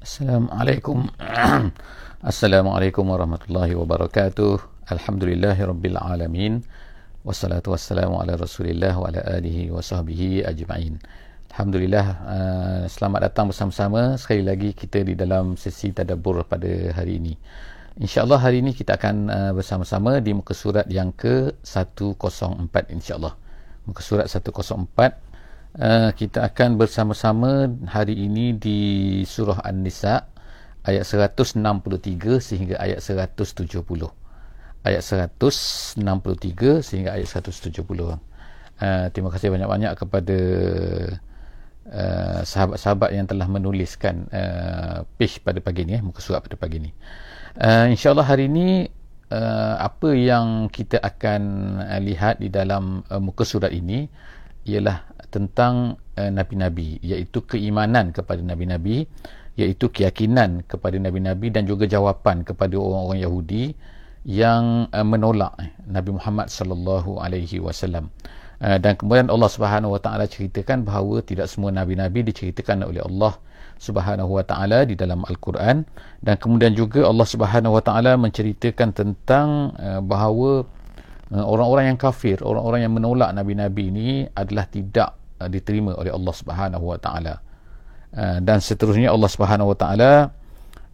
Assalamualaikum. Assalamualaikum warahmatullahi wabarakatuh. Alhamdulillahirabbil alamin. Wassalatu wassalamu ala Rasulillah wa ala alihi wa sahbihi ajma'in. Alhamdulillah uh, selamat datang bersama-sama sekali lagi kita di dalam sesi tadabbur pada hari ini. Insya-Allah hari ini kita akan uh, bersama-sama di muka surat yang ke-104 insya-Allah. Muka surat 104 uh, kita akan bersama-sama hari ini di surah An-Nisa ayat 163 sehingga ayat 170. Ayat 163 sehingga ayat 170. Uh, terima kasih banyak-banyak kepada uh, sahabat-sahabat yang telah menuliskan uh, page pada pagi ini, eh, muka surat pada pagi ini. Uh, InsyaAllah hari ini uh, apa yang kita akan uh, lihat di dalam uh, muka surat ini ialah tentang uh, nabi-nabi iaitu keimanan kepada nabi-nabi iaitu keyakinan kepada nabi-nabi dan juga jawapan kepada orang-orang Yahudi yang uh, menolak eh, Nabi Muhammad sallallahu alaihi wasallam. Dan kemudian Allah Subhanahu wa taala ceritakan bahawa tidak semua nabi-nabi diceritakan oleh Allah Subhanahu wa taala di dalam Al-Quran dan kemudian juga Allah Subhanahu wa taala menceritakan tentang uh, bahawa orang-orang yang kafir, orang-orang yang menolak nabi-nabi ini adalah tidak uh, diterima oleh Allah Subhanahu wa taala. Uh, dan seterusnya Allah Subhanahu wa taala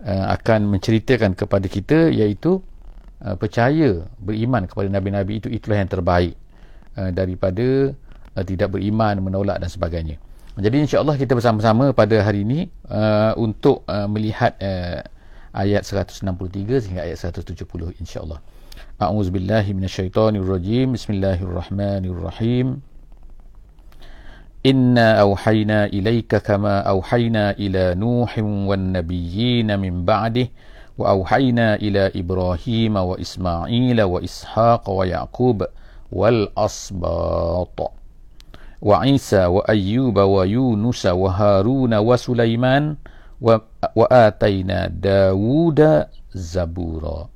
akan menceritakan kepada kita iaitu percaya beriman kepada nabi-nabi itu itulah yang terbaik daripada tidak beriman menolak dan sebagainya. Jadi insya-Allah kita bersama-sama pada hari ini untuk melihat ayat 163 hingga ayat 170 insya-Allah. A'udzubillahi minasyaitonirrajim. Bismillahirrahmanirrahim. إنا أوحينا إليك كما أوحينا إلى نوح والنبيين من بعده وأوحينا إلى إبراهيم وإسماعيل وإسحاق ويعقوب والأصباط وعيسى وأيوب ويونس وهارون وسليمان وآتينا داود زبورا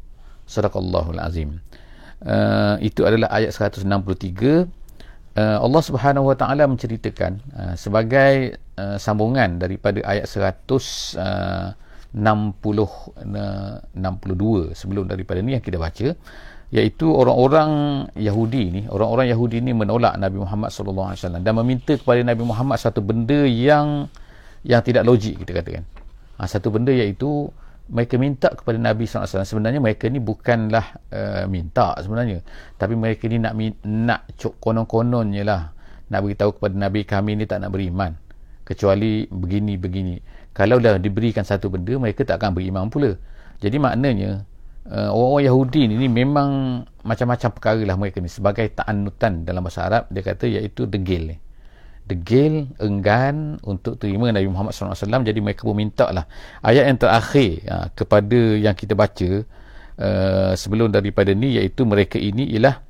Sadaqallahul Azim. Uh, itu adalah ayat 163. Uh, Allah Subhanahu Wa Taala menceritakan uh, sebagai uh, sambungan daripada ayat 162 uh, 62 uh, sebelum daripada ni yang kita baca iaitu orang-orang Yahudi ni orang-orang Yahudi ni menolak Nabi Muhammad sallallahu alaihi wasallam dan meminta kepada Nabi Muhammad satu benda yang yang tidak logik kita katakan. Ha, satu benda iaitu mereka minta kepada Nabi SAW sebenarnya mereka ni bukanlah uh, minta sebenarnya. Tapi mereka ni nak nak cok konon-kononnya lah. Nak beritahu kepada Nabi kami ni tak nak beriman. Kecuali begini-begini kalau dah diberikan satu benda mereka tak akan beriman pula. Jadi maknanya uh, orang-orang Yahudi ni, ni memang macam-macam perkara lah mereka ni. Sebagai ta'anutan dalam bahasa Arab dia kata iaitu degil ni degil, enggan untuk terima Nabi Muhammad SAW jadi mereka pun minta lah. Ayat yang terakhir ha, kepada yang kita baca uh, sebelum daripada ni iaitu mereka ini ialah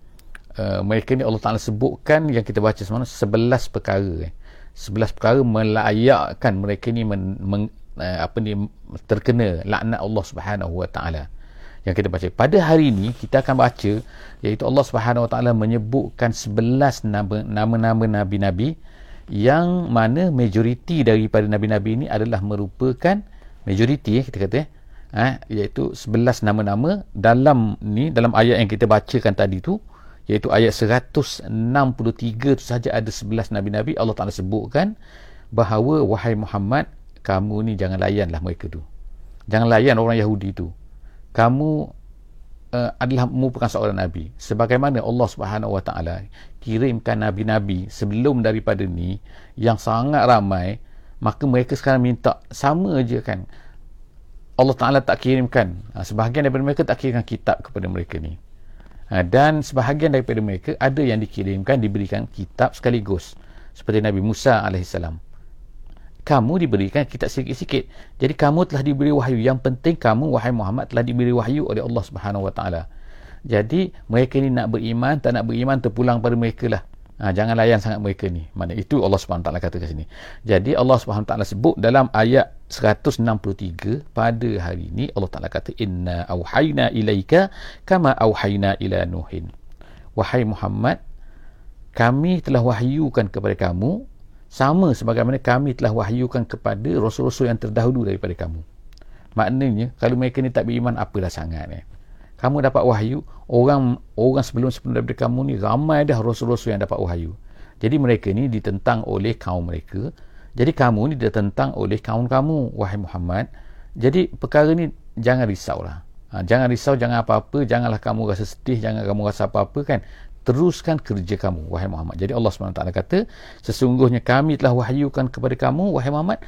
uh, mereka ni Allah Ta'ala sebutkan yang kita baca semalam sebelas perkara eh. sebelas perkara melayakkan mereka ni men, men, uh, apa ni terkena laknat Allah Subhanahu Wa Ta'ala. Yang kita baca pada hari ini kita akan baca iaitu Allah Subhanahu Wa Ta'ala menyebutkan sebelas nama-nama nabi-nabi yang mana majoriti daripada nabi-nabi ini adalah merupakan majoriti eh, kita kata eh, eh iaitu 11 nama-nama dalam ni dalam ayat yang kita bacakan tadi tu iaitu ayat 163 tu saja ada 11 nabi-nabi. Allah Taala sebutkan bahawa wahai Muhammad kamu ni jangan layanlah mereka tu. Jangan layan orang Yahudi tu. Kamu uh, adalah merupakan seorang nabi. Sebagaimana Allah Subhanahu Wa Taala kirimkan nabi-nabi sebelum daripada ni yang sangat ramai maka mereka sekarang minta sama aja kan. Allah Taala tak kirimkan. Uh, sebahagian daripada mereka tak kirimkan kitab kepada mereka ni. Uh, dan sebahagian daripada mereka ada yang dikirimkan diberikan kitab sekaligus. Seperti Nabi Musa alaihissalam kamu diberikan kitab sikit-sikit. Jadi kamu telah diberi wahyu. Yang penting kamu wahai Muhammad telah diberi wahyu oleh Allah Subhanahu Wa Taala. Jadi mereka ni nak beriman, tak nak beriman terpulang pada mereka lah. Ha, jangan layan sangat mereka ni. Mana itu Allah Subhanahu Taala kata kat sini. Jadi Allah Subhanahu Taala sebut dalam ayat 163 pada hari ini Allah Taala kata inna auhayna ilaika kama auhayna ila nuhin. Wahai Muhammad, kami telah wahyukan kepada kamu sama sebagaimana kami telah wahyukan kepada rasul-rasul yang terdahulu daripada kamu. Maknanya kalau mereka ni tak beriman apalah sangat eh? kamu dapat wahyu orang orang sebelum-sebelum daripada kamu ni ramai dah rasul-rasul yang dapat wahyu. Jadi mereka ni ditentang oleh kaum mereka. Jadi kamu ni ditentang oleh kaum kamu wahai Muhammad. Jadi perkara ni jangan risaulah. Ha, jangan risau jangan apa-apa. Janganlah kamu rasa sedih jangan kamu rasa apa-apa kan teruskan kerja kamu wahai Muhammad. Jadi Allah SWT kata, sesungguhnya kami telah wahyukan kepada kamu wahai Muhammad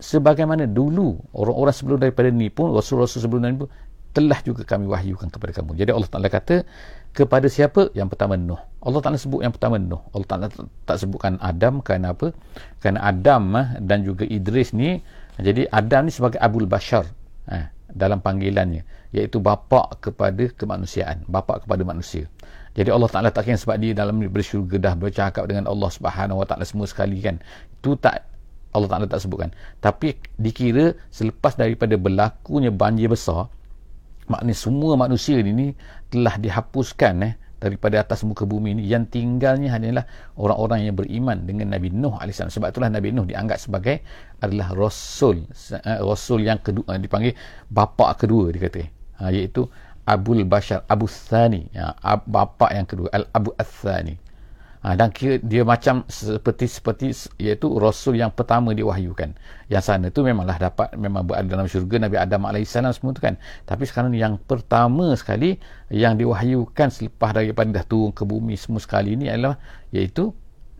sebagaimana dulu orang-orang sebelum daripada ni pun rasul-rasul sebelum ni pun telah juga kami wahyukan kepada kamu. Jadi Allah Taala kata kepada siapa? Yang pertama Nuh. Allah Taala sebut yang pertama Nuh. Allah Taala tak sebutkan Adam kerana apa? Kerana Adam ah, dan juga Idris ni jadi Adam ni sebagai Abul Bashar eh, dalam panggilannya iaitu bapa kepada kemanusiaan, bapa kepada manusia. Jadi Allah Taala tak kira sebab dia dalam bersyurga dah bercakap dengan Allah Subhanahu Wa Taala semua sekali kan. Itu tak Allah Taala tak sebutkan. Tapi dikira selepas daripada berlakunya banjir besar, maknanya semua manusia ini telah dihapuskan eh daripada atas muka bumi ini yang tinggalnya hanyalah orang-orang yang beriman dengan Nabi Nuh AS sebab itulah Nabi Nuh dianggap sebagai adalah Rasul eh, Rasul yang kedua dipanggil bapa kedua dia kata ha, iaitu Abul Bashar Abu Thani. Ya, bapa yang kedua Al Abu Athani ha, dan kira dia macam seperti seperti iaitu Rasul yang pertama diwahyukan. Yang sana tu memanglah dapat memang berada dalam syurga Nabi Adam AS semua tu kan. Tapi sekarang yang pertama sekali yang diwahyukan selepas daripada dah turun ke bumi semua sekali ini adalah iaitu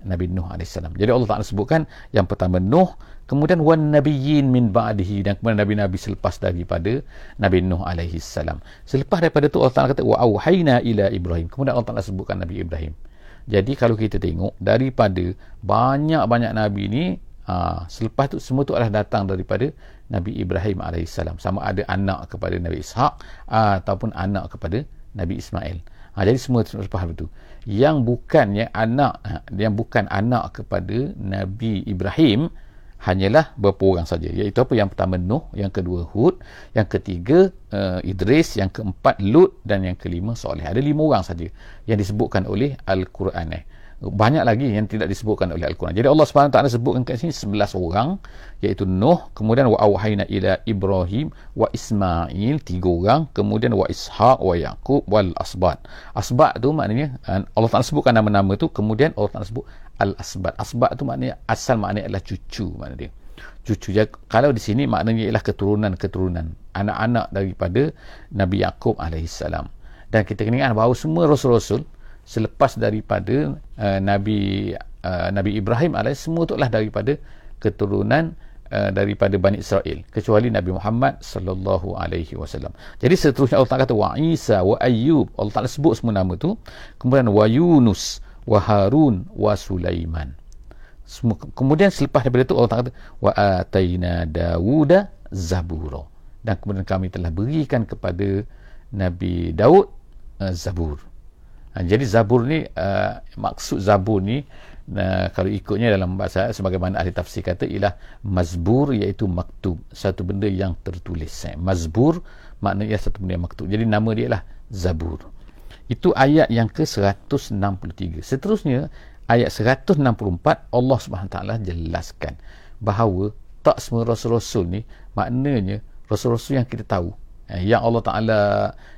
Nabi Nuh AS jadi Allah Ta'ala sebutkan yang pertama Nuh kemudian wan nabiyyin min ba'dihi dan kemudian nabi-nabi selepas daripada Nabi Nuh alaihi salam. Selepas daripada tu Allah Taala kata wa auhayna ila Ibrahim. Kemudian Allah Taala sebutkan Nabi Ibrahim. Jadi kalau kita tengok daripada banyak-banyak nabi ni ha, selepas tu semua tu adalah datang daripada Nabi Ibrahim alaihi salam. Sama ada anak kepada Nabi Ishaq ataupun anak kepada Nabi Ismail. Ha, jadi semua selepas itu. Yang bukannya anak ha, yang bukan anak kepada Nabi Ibrahim hanyalah beberapa orang saja. Iaitu apa? Yang pertama Nuh yang kedua Hud yang ketiga uh, Idris yang keempat Lut dan yang kelima Soleh. Ada lima orang saja yang disebutkan oleh Al-Quran eh banyak lagi yang tidak disebutkan oleh Al-Quran. Jadi Allah SWT sebutkan kat sini 11 orang iaitu Nuh, kemudian wa awhayna ila Ibrahim wa Ismail tiga orang, kemudian wa Ishaq wa Yaqub wal Asbat. Asbat tu maknanya Allah Taala sebutkan nama-nama tu, kemudian Allah Taala sebut Al-Asbat. Asbat tu maknanya asal maknanya adalah cucu makna dia. Cucu. Jadi, kalau di sini maknanya ialah keturunan-keturunan anak-anak daripada Nabi Yaqub alaihissalam. Dan kita kena ingat bahawa semua rasul-rasul selepas daripada uh, Nabi uh, Nabi Ibrahim alaihi semua itu adalah daripada keturunan uh, daripada Bani Israel kecuali Nabi Muhammad sallallahu alaihi wasallam. Jadi seterusnya Allah Taala kata wa Isa wa Ayyub Allah Taala sebut semua nama tu kemudian wa Yunus wa Harun wa Sulaiman. Semua, kemudian selepas daripada itu Allah Taala kata wa ataina Dawuda zabura dan kemudian kami telah berikan kepada Nabi Daud uh, zabur. Ha, jadi zabur ni uh, maksud zabur ni uh, kalau ikutnya dalam bahasa sebagaimana ahli tafsir kata ialah mazbur iaitu maktub. Satu benda yang tertulis. Eh. mazbur maknanya satu benda yang maktub. Jadi nama dia ialah zabur. Itu ayat yang ke 163 seterusnya ayat 164 Allah SWT jelaskan bahawa tak semua rasul-rasul ni maknanya rasul-rasul yang kita tahu eh, yang Allah Ta'ala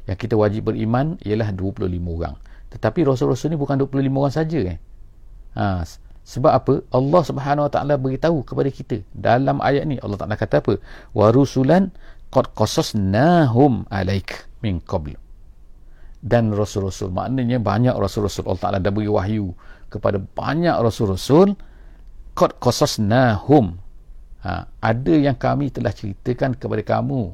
yang kita wajib beriman ialah 25 orang tetapi rasul-rasul ni bukan 25 orang saja eh. Ha, sebab apa? Allah Subhanahu Wa Taala beritahu kepada kita dalam ayat ni Allah Taala kata apa? Wa rusulan qad qasasnahum alaik min qabl. Dan rasul-rasul maknanya banyak rasul-rasul Allah Taala dah beri wahyu kepada banyak rasul-rasul qad qasasnahum. Ha, ada yang kami telah ceritakan kepada kamu.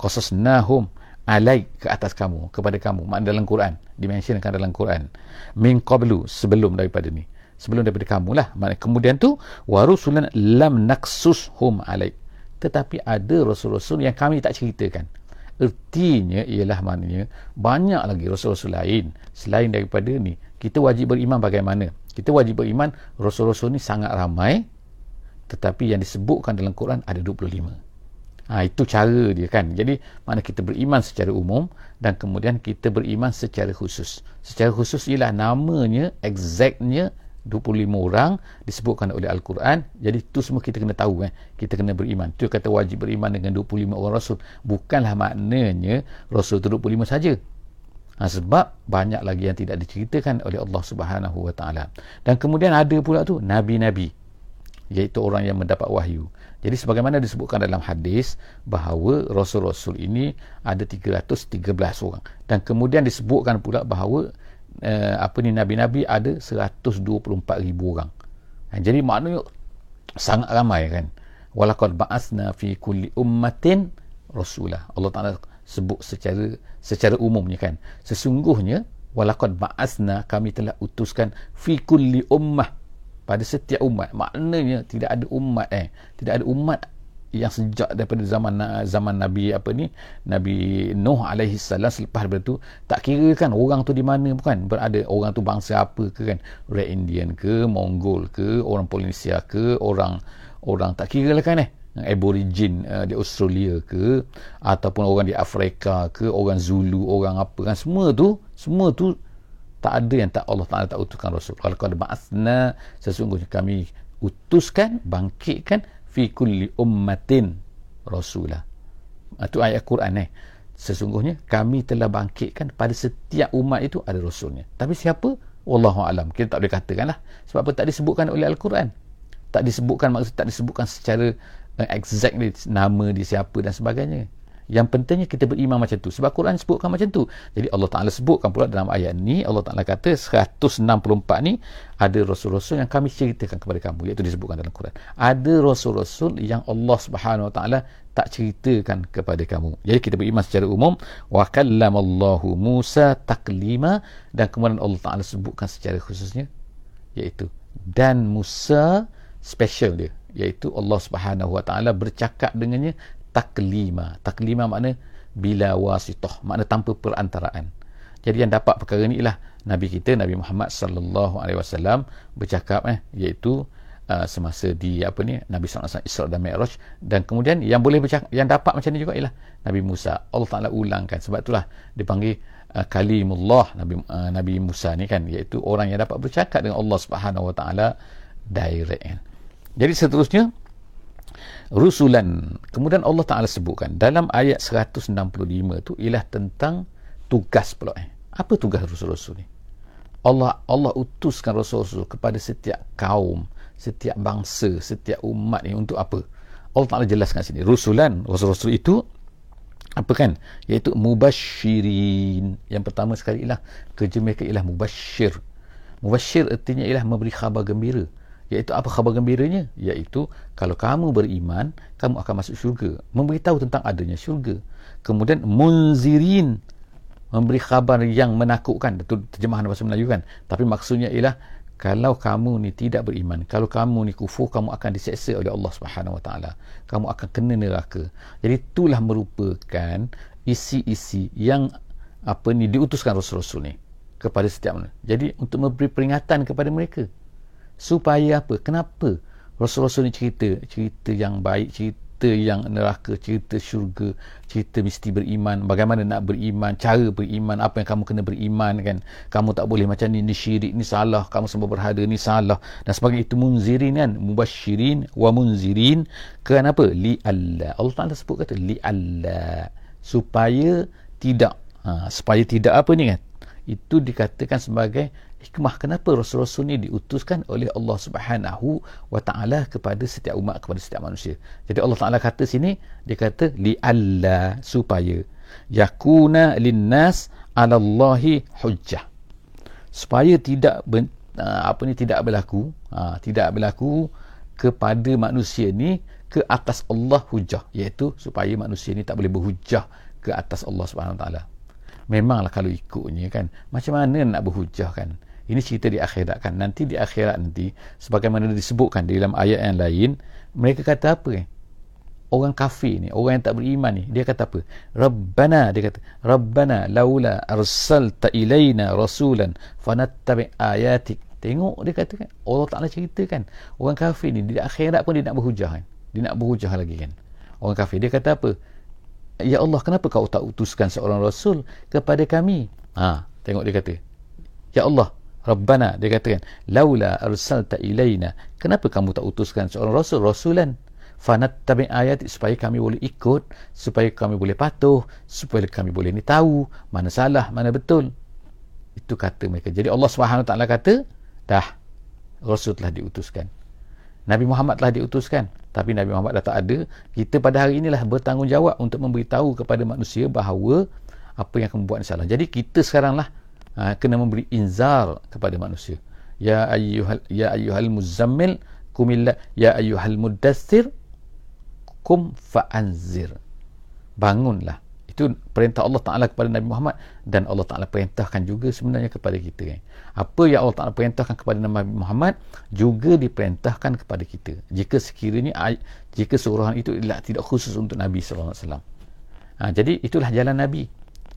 Qasasnahum alaik ke atas kamu kepada kamu. Makna dalam Quran dimensionkan dalam Quran. Min qablu sebelum daripada ni. Sebelum daripada kamu lah. Makna kemudian tu warusulan lam naksushum alaik. Tetapi ada rasul-rasul yang kami tak ceritakan. Ertinya ialah maknanya banyak lagi rasul-rasul lain. Selain daripada ni kita wajib beriman bagaimana? Kita wajib beriman rasul-rasul ni sangat ramai. Tetapi yang disebutkan dalam Quran ada 25 Ha, itu cara dia kan. Jadi mana kita beriman secara umum dan kemudian kita beriman secara khusus. Secara khusus ialah namanya exactnya 25 orang disebutkan oleh Al-Quran. Jadi tu semua kita kena tahu eh. Kita kena beriman. Tu kata wajib beriman dengan 25 orang rasul. Bukanlah maknanya rasul tu 25 saja. Ha, sebab banyak lagi yang tidak diceritakan oleh Allah Subhanahu Wa Taala. Dan kemudian ada pula tu nabi-nabi iaitu orang yang mendapat wahyu jadi sebagaimana disebutkan dalam hadis bahawa rasul-rasul ini ada 313 orang dan kemudian disebutkan pula bahawa uh, apa ni nabi-nabi ada 124 ribu orang. Ha, jadi maknanya sangat ramai kan. Walaqad ba'asna fi kulli ummatin rasulah. Allah Taala sebut secara secara umumnya kan. Sesungguhnya walaqad ba'asna kami telah utuskan fi kulli ummah pada setiap umat. Maknanya tidak ada umat eh. Tidak ada umat yang sejak daripada zaman zaman Nabi apa ni Nabi Nuh alaihi salam selepas daripada tu tak kira kan orang tu di mana bukan berada orang tu bangsa apa ke kan Red Indian ke Mongol ke orang Polinesia ke orang orang tak kira lah kan eh aborigin uh, di Australia ke ataupun orang di Afrika ke orang Zulu orang apa kan semua tu semua tu tak ada yang tak Allah Taala tak utuskan rasul ada ba'athna sesungguhnya kami utuskan bangkitkan fi kulli ummatin rasulah. Itu ayat Quran eh. Sesungguhnya kami telah bangkitkan pada setiap umat itu ada rasulnya. Tapi siapa? Wallahu alam. Kita tak boleh katakan lah. Sebab apa tak disebutkan oleh Al-Quran. Tak disebutkan maksud tak disebutkan secara uh, exactly nama dia siapa dan sebagainya. Yang pentingnya kita beriman macam tu. Sebab Quran sebutkan macam tu. Jadi Allah Ta'ala sebutkan pula dalam ayat ni. Allah Ta'ala kata 164 ni ada rasul-rasul yang kami ceritakan kepada kamu. Iaitu disebutkan dalam Quran. Ada rasul-rasul yang Allah Subhanahu Wa Ta'ala tak ceritakan kepada kamu. Jadi kita beriman secara umum. Wa kallamallahu Musa taklima. Dan kemudian Allah Ta'ala sebutkan secara khususnya. Iaitu. Dan Musa special dia. Iaitu Allah Subhanahu Wa Ta'ala bercakap dengannya taklima. Taklima makna bila wasitah, makna tanpa perantaraan. Jadi yang dapat perkara ni ialah Nabi kita Nabi Muhammad sallallahu alaihi wasallam bercakap eh iaitu uh, semasa di apa ni Nabi wasallam Isra dan Mi'raj dan kemudian yang boleh bercakap yang dapat macam ni juga ialah Nabi Musa. Allah Taala ulangkan sebab itulah dipanggil uh, kalimullah Nabi uh, Nabi Musa ni kan iaitu orang yang dapat bercakap dengan Allah Subhanahu wa taala direct. Kan. Jadi seterusnya rusulan. Kemudian Allah Taala sebutkan dalam ayat 165 tu ialah tentang tugas pula eh. apa tugas rasul-rasul ni? Allah Allah utuskan rasul-rasul kepada setiap kaum setiap bangsa setiap umat ni untuk apa? Allah Taala jelaskan sini rusulan rasul-rasul itu apa kan? Iaitu mubashirin yang pertama sekali ialah kerja mereka ialah mubashir mubashir artinya ialah memberi khabar gembira iaitu apa khabar gembiranya? Iaitu kalau kamu beriman kamu akan masuk syurga. Memberitahu tentang adanya syurga. Kemudian munzirin memberi khabar yang menakutkan. Itu terjemahan bahasa Melayu kan? Tapi maksudnya ialah kalau kamu ni tidak beriman kalau kamu ni kufur kamu akan diseksa oleh Allah Subhanahu Wa Taala. Kamu akan kena neraka. Jadi itulah merupakan isi-isi yang apa ni diutuskan Rasul-Rasul ni kepada setiap mana jadi untuk memberi peringatan kepada mereka supaya apa? Kenapa Rasul-Rasul ni cerita? Cerita yang baik cerita yang neraka cerita syurga cerita mesti beriman. Bagaimana nak beriman? Cara beriman? Apa yang kamu kena beriman kan? Kamu tak boleh macam ni ni syirik ni salah. Kamu semua berhada ni salah. Dan sebagainya itu munzirin kan? Mubashirin wa munzirin. Kenapa li Allah. Allah Taala sebut kata li Allah. Supaya tidak ha, supaya tidak apa ni kan? Itu dikatakan sebagai hikmah kenapa rasul-rasul ni diutuskan oleh Allah Subhanahu wa taala kepada setiap umat kepada setiap manusia. Jadi Allah Taala kata sini dia kata li alla supaya yakuna linnas 'ala Allahi hujjah. Supaya tidak ben, uh, apa ni tidak berlaku, uh, tidak berlaku kepada manusia ni ke atas Allah hujjah iaitu supaya manusia ni tak boleh berhujjah ke atas Allah Subhanahu taala. Memanglah kalau ikutnya kan macam mana nak berhujjah kan? Ini cerita di akhirat kan. Nanti di akhirat nanti sebagaimana disebutkan di dalam ayat yang lain, mereka kata apa eh? Orang kafir ni, orang yang tak beriman ni, dia kata apa? Rabbana, dia kata, Rabbana laula arsalta ilaina rasulan fanattabi ayatik. Tengok dia kata kan. Allah Ta'ala cerita kan. Orang kafir ni, di akhirat pun dia nak berhujah kan. Dia nak berhujah lagi kan. Orang kafir, dia kata apa? Ya Allah, kenapa kau tak utuskan seorang rasul kepada kami? Ha, tengok dia kata. Ya Allah, Rabbana dia katakan laula arsalta ilaina. Kenapa kamu tak utuskan seorang rasul? Rasulan. Fanattabi ayat supaya kami boleh ikut supaya kami boleh patuh supaya kami boleh ni tahu mana salah mana betul. Itu kata mereka. Jadi Allah taala kata dah rasul telah diutuskan. Nabi Muhammad telah diutuskan tapi Nabi Muhammad dah tak ada. Kita pada hari inilah bertanggungjawab untuk memberitahu kepada manusia bahawa apa yang kamu buat salah. Jadi kita sekaranglah ha, kena memberi inzar kepada manusia. Ya ayyuhal ya ayyuhal muzammil kumilla ya ayyuhal mudaththir kum fa'anzir. Bangunlah. Itu perintah Allah Taala kepada Nabi Muhammad dan Allah Taala perintahkan juga sebenarnya kepada kita kan apa yang Allah Taala perintahkan kepada Nabi Muhammad juga diperintahkan kepada kita. Jika sekiranya jika suruhan itu tidak khusus untuk Nabi sallallahu alaihi wasallam. Ha, jadi itulah jalan Nabi.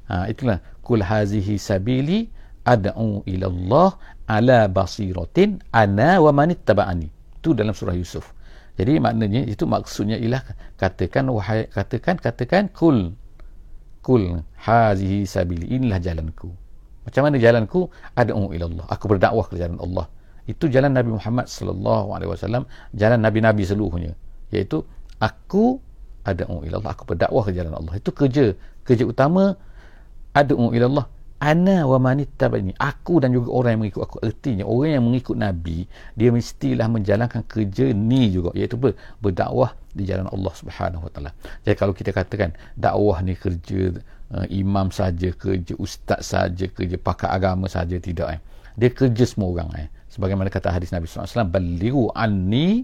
Ha, itulah kul hazihi sabili ad'u ila Allah ala basiratin ana wa man ittaba'ani. Itu dalam surah Yusuf. Jadi maknanya itu maksudnya ialah katakan wahai katakan katakan kul. Kul hazihi sabili inilah jalanku. Macam mana jalanku? Ad'u ila Allah aku berdakwah ke jalan Allah. Itu jalan Nabi Muhammad sallallahu alaihi wasallam jalan nabi-nabi seluruhnya iaitu aku ad'u ila Allah aku berdakwah ke jalan Allah. Itu kerja kerja utama ad'u ila Allah ana wa manittabani aku dan juga orang yang mengikut aku. Ertinya orang yang mengikut nabi dia mestilah menjalankan kerja ni juga. Iaitu ber, berdakwah di jalan Allah Subhanahu wa taala. Jadi kalau kita katakan dakwah ni kerja uh, imam saja kerja ustaz saja kerja pakar agama saja tidak eh. Dia kerja semua orang eh. Sebagaimana kata hadis Nabi SAW baliru anni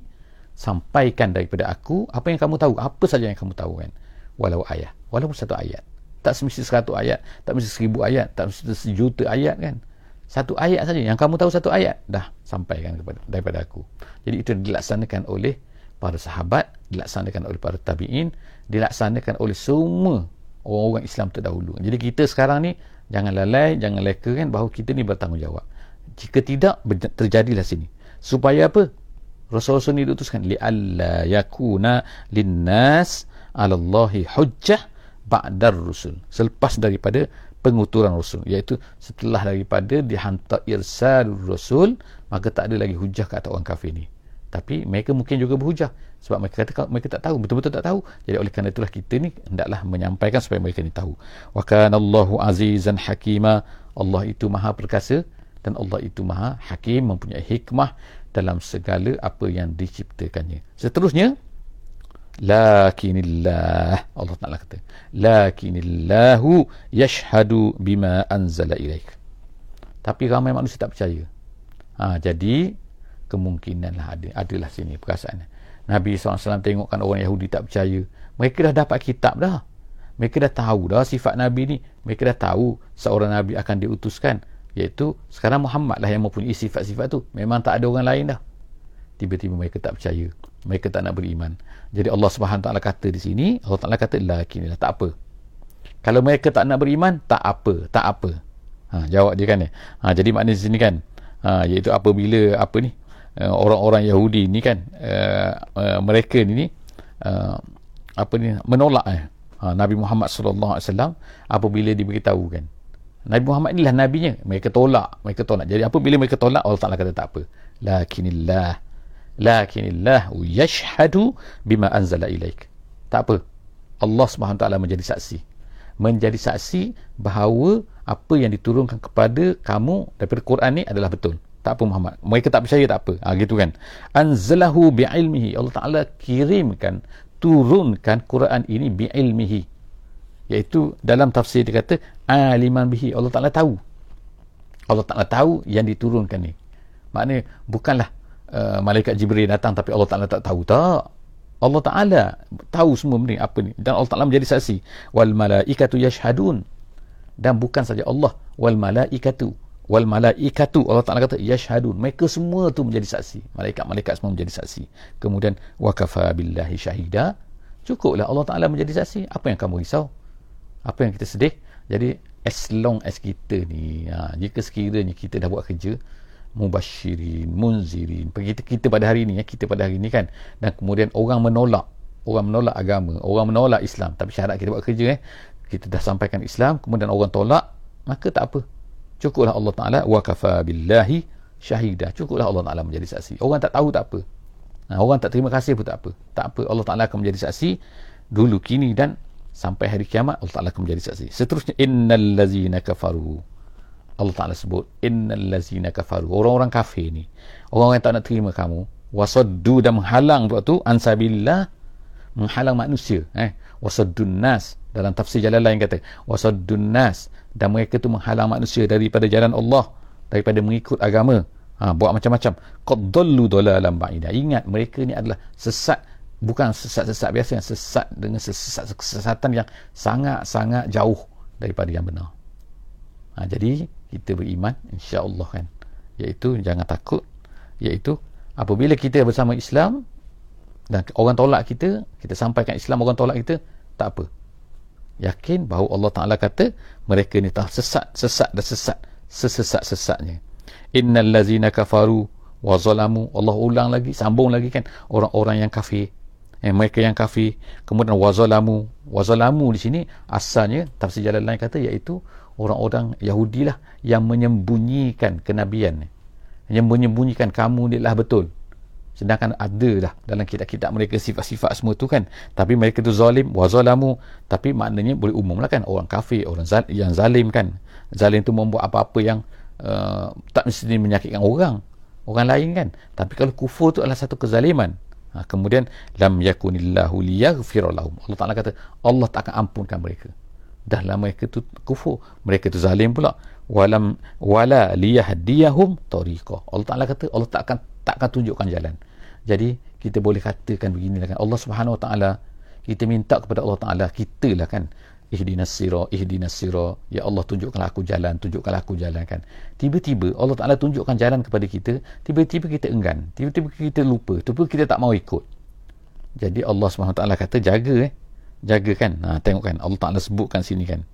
sampaikan daripada aku apa yang kamu tahu. Apa saja yang kamu tahu kan? Walau ayat walaupun satu ayat tak semesti seratus ayat tak mesti seribu ayat tak mesti sejuta ayat kan? Satu ayat saja. Yang kamu tahu satu ayat dah sampaikan kepada daripada aku. Jadi itu dilaksanakan oleh para sahabat dilaksanakan oleh para tabi'in dilaksanakan oleh semua orang-orang Islam terdahulu. Jadi kita sekarang ni jangan lalai jangan leka kan? Bahawa kita ni bertanggungjawab. Jika tidak terjadilah sini. Supaya apa? Rasulullah SAW diutuskan li'alla yakuna linnas ala Allahi hujjah ba'dar rusul selepas daripada penguturan rasul iaitu setelah daripada dihantar irsal rasul maka tak ada lagi hujah kat orang kafir ni. Tapi mereka mungkin juga berhujah sebab mereka kata mereka tak tahu betul-betul tak tahu. Jadi oleh kerana itulah kita ni hendaklah menyampaikan supaya mereka ni tahu. Wa kana Allahu azizan hakima Allah itu maha perkasa dan Allah itu maha hakim mempunyai hikmah dalam segala apa yang diciptakannya. Seterusnya lakinillah. Allah Taala kata lakinillahu yashhadu bima anzala ilaik. Tapi ramai manusia tak percaya. Ha, jadi kemungkinanlah ada adalah sini perkataan Nabi SAW tengokkan orang Yahudi tak percaya mereka dah dapat kitab dah. Mereka dah tahu dah sifat Nabi ni. Mereka dah tahu seorang Nabi akan diutuskan. Iaitu sekarang Muhammad lah yang mempunyai sifat-sifat tu. Memang tak ada orang lain dah tiba-tiba mereka tak percaya. Mereka tak nak beriman. Jadi Allah Subhanahu taala kata di sini Allah taala kata lakinilah tak apa. Kalau mereka tak nak beriman tak apa tak apa. Ha, jawab dia kan ya ha, jadi maknanya di sini kan ha, iaitu apabila apa ni uh, orang-orang Yahudi ni kan uh, uh, mereka ni uh, apa ni menolak eh. Ha, Nabi Muhammad sallallahu alaihi wasallam apabila diberitahu kan. Nabi Muhammad inilah nabinya. Mereka tolak mereka tolak. Jadi apabila mereka tolak Allah Taala kata tak apa. Lakinillah lakinillah yashhadu bima anzala ilaik. Tak apa. Allah taala menjadi saksi. Menjadi saksi bahawa apa yang diturunkan kepada kamu daripada Quran ni adalah betul. Tak apa Muhammad. Mereka tak percaya tak apa. Ha, gitu kan? Anzalahu bi'ilmihi. Allah Taala kirimkan turunkan Quran ini bi'ilmihi. Iaitu dalam tafsir dia kata aliman bihi. Allah Taala tahu. Allah Taala tahu yang diturunkan ni. Maknanya bukanlah Uh, malaikat Jibril datang tapi Allah Taala tak tahu. Tak. Allah Taala tahu semua benda apa ni. Dan Allah Taala menjadi saksi. Wal malaikatu yashhadun. Dan bukan saja Allah. Wal malaikatu. Wal malaikatu. Allah Taala kata yashhadun. Mereka semua tu menjadi saksi. Malaikat-malaikat semua menjadi saksi. Kemudian wa kafa billahi syahida cukuplah Allah Taala menjadi saksi. Apa yang kamu risau? Apa yang kita sedih? Jadi as long as kita ni ha, jika sekiranya kita dah buat kerja mubashirin, munzirin. Kita, kita pada hari ini ya, kita pada hari ini kan. Dan kemudian orang menolak, orang menolak agama, orang menolak Islam. Tapi syarat kita buat kerja eh. Kita dah sampaikan Islam, kemudian orang tolak, maka tak apa. cukuplah Allah Taala wa kafa billahi syahida cukuplah Allah Taala menjadi saksi orang tak tahu tak apa ha, orang tak terima kasih pun tak apa tak apa Allah Taala akan menjadi saksi dulu kini dan sampai hari kiamat Allah Taala akan menjadi saksi seterusnya innal ladzina kafaru Allah Taala sebut innal ladzina kafaru. Orang-orang kafir ni orang yang tak nak terima kamu wasaddu dan menghalang tu ansabillah menghalang manusia. Eh wasaddun nas dalam tafsir jalan lain kata wasaddun nas dan mereka tu menghalang manusia daripada jalan Allah daripada mengikut agama. Ha, buat macam-macam. Qad dallu dalalan ba'ida. Ingat mereka ni adalah sesat bukan sesat-sesat biasa yang sesat dengan sesat kesesatan yang sangat-sangat jauh daripada yang benar. Ha, jadi kita beriman insya-Allah kan. Iaitu jangan takut iaitu apabila kita bersama Islam dan orang tolak kita kita sampaikan Islam orang tolak kita tak apa. Yakin bahawa Allah Taala kata mereka ni telah sesat sesat dan sesat sesesat-sesatnya. Innal ladzina kafaru wa zalamu Allah ulang lagi sambung lagi kan orang-orang yang kafir. Eh, mereka yang kafir. Kemudian wa zalamu wa zalamu di sini asalnya tafsir jalan lain kata iaitu orang-orang Yahudi lah yang menyembunyikan kenabian yang menyembunyikan kamu ni lah betul. Sedangkan ada dah dalam kitab-kitab mereka sifat-sifat semua tu kan. Tapi mereka tu zalim wa zalamu tapi maknanya boleh umum lah kan. Orang kafir orang zal yang zalim kan. Zalim tu membuat apa-apa yang uh, tak mesti menyakitkan orang. Orang lain kan. Tapi kalau kufur tu adalah satu kezaliman. Ha, kemudian lam yakunillahu liyaghfir lahum Allah Taala kata Allah tak akan ampunkan mereka dah lama mereka tu kufur. Mereka tu zalim pula. Walam wala liyahdiyahum tariqa. Allah Taala kata Allah tak akan tak akan tunjukkan jalan. Jadi kita boleh katakan beginilah kan. Allah Subhanahu Wa Taala kita minta kepada Allah Taala kita lah kan. Ihdinas sira ihdinas sira. Ya Allah tunjukkanlah aku jalan tunjukkanlah aku jalan kan. Tiba-tiba Allah Taala tunjukkan jalan kepada kita tiba-tiba kita enggan tiba-tiba kita lupa tiba-tiba kita tak mau ikut. Jadi Allah Subhanahu Wa Taala kata jaga eh jaga kan? Ha, tengok kan? Allah Taala sebutkan sini kan?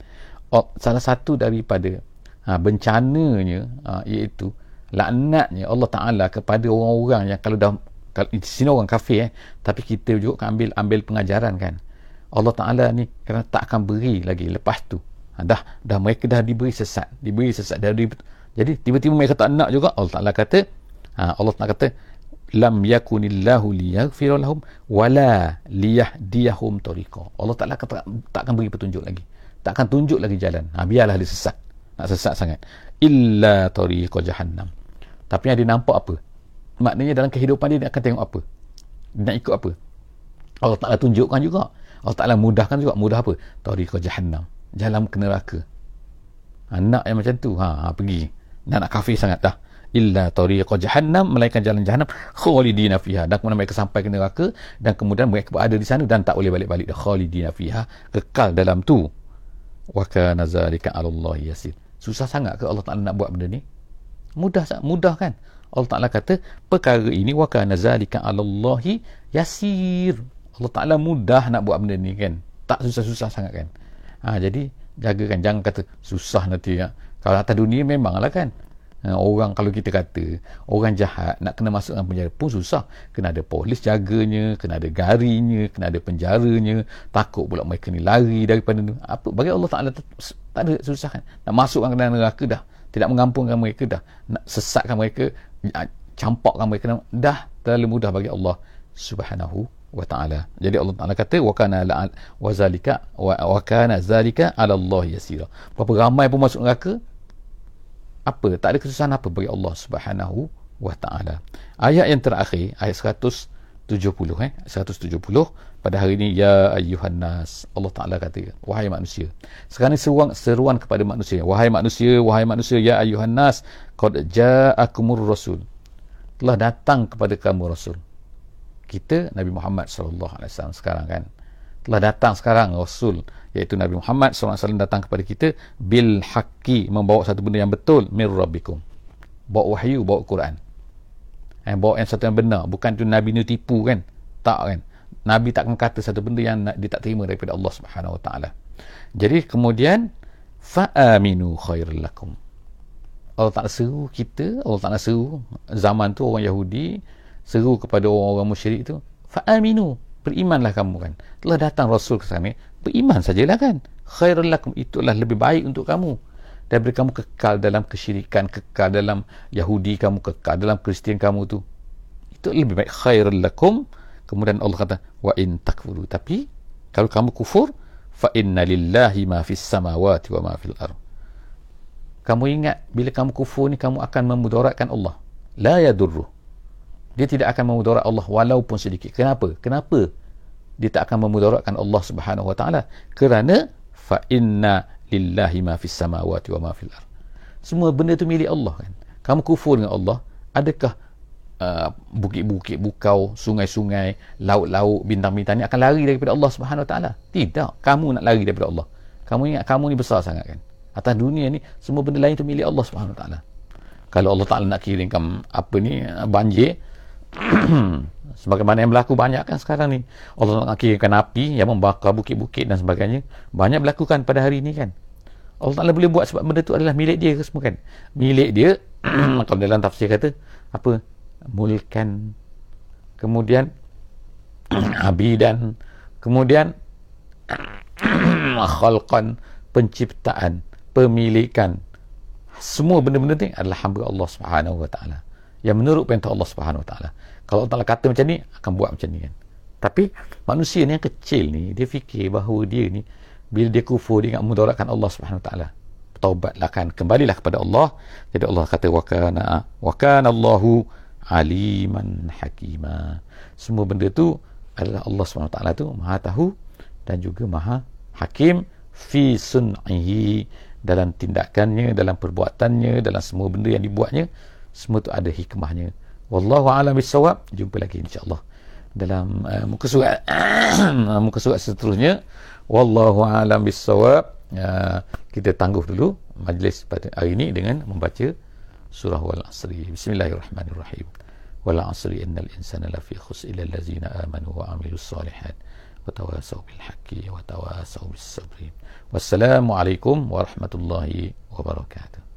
Oh, salah satu daripada ha, bencananya ha, iaitu laknatnya Allah Taala kepada orang-orang yang kalau dah kalau di sini orang kafir eh tapi kita juga kan ambil ambil pengajaran kan? Allah Taala ni kerana tak akan beri lagi lepas tu. Ha, dah dah mereka dah diberi sesat. Diberi sesat. Diberi, jadi tiba-tiba mereka tak nak juga Allah Taala kata ha, Allah Taala kata lam yakunillahu liyaghfir lahum wala liyahdiyahum tariqa. Allah Taala kata tak akan beri petunjuk lagi. Tak akan tunjuk lagi jalan. Ha, biarlah dia sesat. Nak sesat sangat. Illa tariqa jahannam. Tapi yang dia nampak apa? Maknanya dalam kehidupan dia dia akan tengok apa? Dia nak ikut apa? Allah Ta'ala tunjukkan juga. Allah Ta'ala mudahkan juga. Mudah apa? Tariqa jahannam. Jalan ke neraka. Anak yang macam tu. Ha, ha pergi. Nak nak kafir sangat dah illa tariqa jahannam melainkan jalan jahannam khalidina fiha. Dan kemudian mereka sampai ke neraka dan kemudian mereka berada di sana dan tak boleh balik-balik. Dah khalidina fiha kekal dalam tu. Wa kana zalika Allah yasir. Susah sangat ke Allah Taala nak buat benda ni? Mudah mudah kan? Allah Taala kata perkara ini wa kana zalika Allah yasir. Allah Taala mudah nak buat benda ni kan? Tak susah-susah sangat kan? Ha, jadi jagakan. Jangan kata susah nanti ya. kalau atas dunia memanglah kan orang kalau kita kata orang jahat nak kena masuk dalam penjara pun susah. Kena ada polis jaganya kena ada garinya kena ada penjaranya. Takut pula mereka ni lari daripada apa bagi Allah Taala tak ada susah kan nak masuk ke dalam neraka dah. Tidak mengampunkan mereka dah. Nak sesatkan mereka campakkan mereka dah. Terlalu mudah bagi Allah Subhanahu wa taala. Jadi Allah Taala kata wa kana la wa zalika wa kana zalika ala Allah yasira. Berapa ramai pun masuk neraka apa? Tak ada kesusahan apa bagi Allah Subhanahu wa taala. Ayat yang terakhir ayat 170 eh? 170 pada hari ini ya ayyuhan nas Allah Taala kata wahai manusia. Sekarang ni seruan seruan kepada manusia. Wahai manusia wahai manusia ya ayyuhan nas qad ja'akumur rasul. Telah datang kepada kamu rasul. Kita Nabi Muhammad sallallahu alaihi wasallam sekarang kan telah datang sekarang rasul iaitu Nabi Muhammad wasallam datang kepada kita bil haqqi membawa satu benda yang betul mir rabbikum. Bawa wahyu bawa Quran. Eh, bawa yang satu yang benar. Bukan tu Nabi ni tipu kan? Tak kan? Nabi tak akan kata satu benda yang dia tak terima daripada Allah Subhanahu Wa Taala. Jadi kemudian fa'aminu khairul lakum. Allah tak seru kita, Allah tak seru zaman tu orang Yahudi seru kepada orang-orang musyrik tu, fa'aminu, berimanlah kamu kan. Telah datang Rasul ke sana, beriman sajalah kan. Khairul lakum itulah lebih baik untuk kamu. daripada kamu kekal dalam kesyirikan kekal dalam Yahudi kamu kekal dalam Kristian kamu tu. Itu lebih baik. Khairul lakum. Kemudian Allah kata wa in takfuru. Tapi kalau kamu kufur fa inna lillahi ma fis samawati wa ma fil ard. Kamu ingat bila kamu kufur ni kamu akan memudaratkan Allah. La yadurru dia tidak akan memudarat Allah walaupun sedikit. Kenapa? Kenapa dia tak akan memudaratkan Allah Subhanahu wa taala? Kerana fa inna lillahi ma fis samawati wa ma fil ard. Semua benda tu milik Allah kan? Kamu kufur dengan Allah adakah uh, bukit-bukit bukau sungai-sungai laut-laut bintang-bintang ni akan lari daripada Allah Subhanahu wa taala? Tidak. Kamu nak lari daripada Allah. Kamu ingat kamu ni besar sangat kan? Atas dunia ni semua benda lain tu milik Allah Subhanahu wa taala. Kalau Allah Taala nak kirimkan apa ni banjir sebagaimana yang berlaku banyak kan sekarang ni. Allah nak kirimkan api yang membakar bukit-bukit dan sebagainya. Banyak berlakukan pada hari ini kan. Allah Ta'ala boleh buat sebab benda tu adalah milik dia ke semua kan. Milik dia kalau dalam tafsir kata apa? Mulkan. Kemudian abidan. Kemudian khalqan. Penciptaan. Pemilikan. Semua benda-benda ni adalah hamba Allah Subhanahu wa taala yang menurut perintah Allah Subhanahu wa taala. Kalau Allah kata macam ni akan buat macam ni kan. Tapi manusia ni yang kecil ni dia fikir bahawa dia ni bila dia kufur dia ingat mudaratkan Allah Subhanahu wa taala. Taubatlah kan kembalilah kepada Allah. Jadi Allah kata wa kana wa kana Allahu aliman hakima. Semua benda tu adalah Allah Subhanahu wa taala tu maha tahu dan juga maha hakim fi sun'ihi dalam tindakannya dalam perbuatannya dalam semua benda yang dibuatnya semua tu ada hikmahnya. Wallahu alam bisawab jumpa lagi insyaallah. Dalam uh, muka surat muka surat seterusnya. Wallahu alam bisawab uh, kita tangguh dulu majlis pada hari ini dengan membaca surah wal asri bismillahirrahmanirrahim. Wal asri innal insana lafi khus illa allazina amanu wa amilus salihat wa tawasaw bil haqqi wa tawasaw bis sabri wassalamu alaikum warahmatullahi wabarakatuh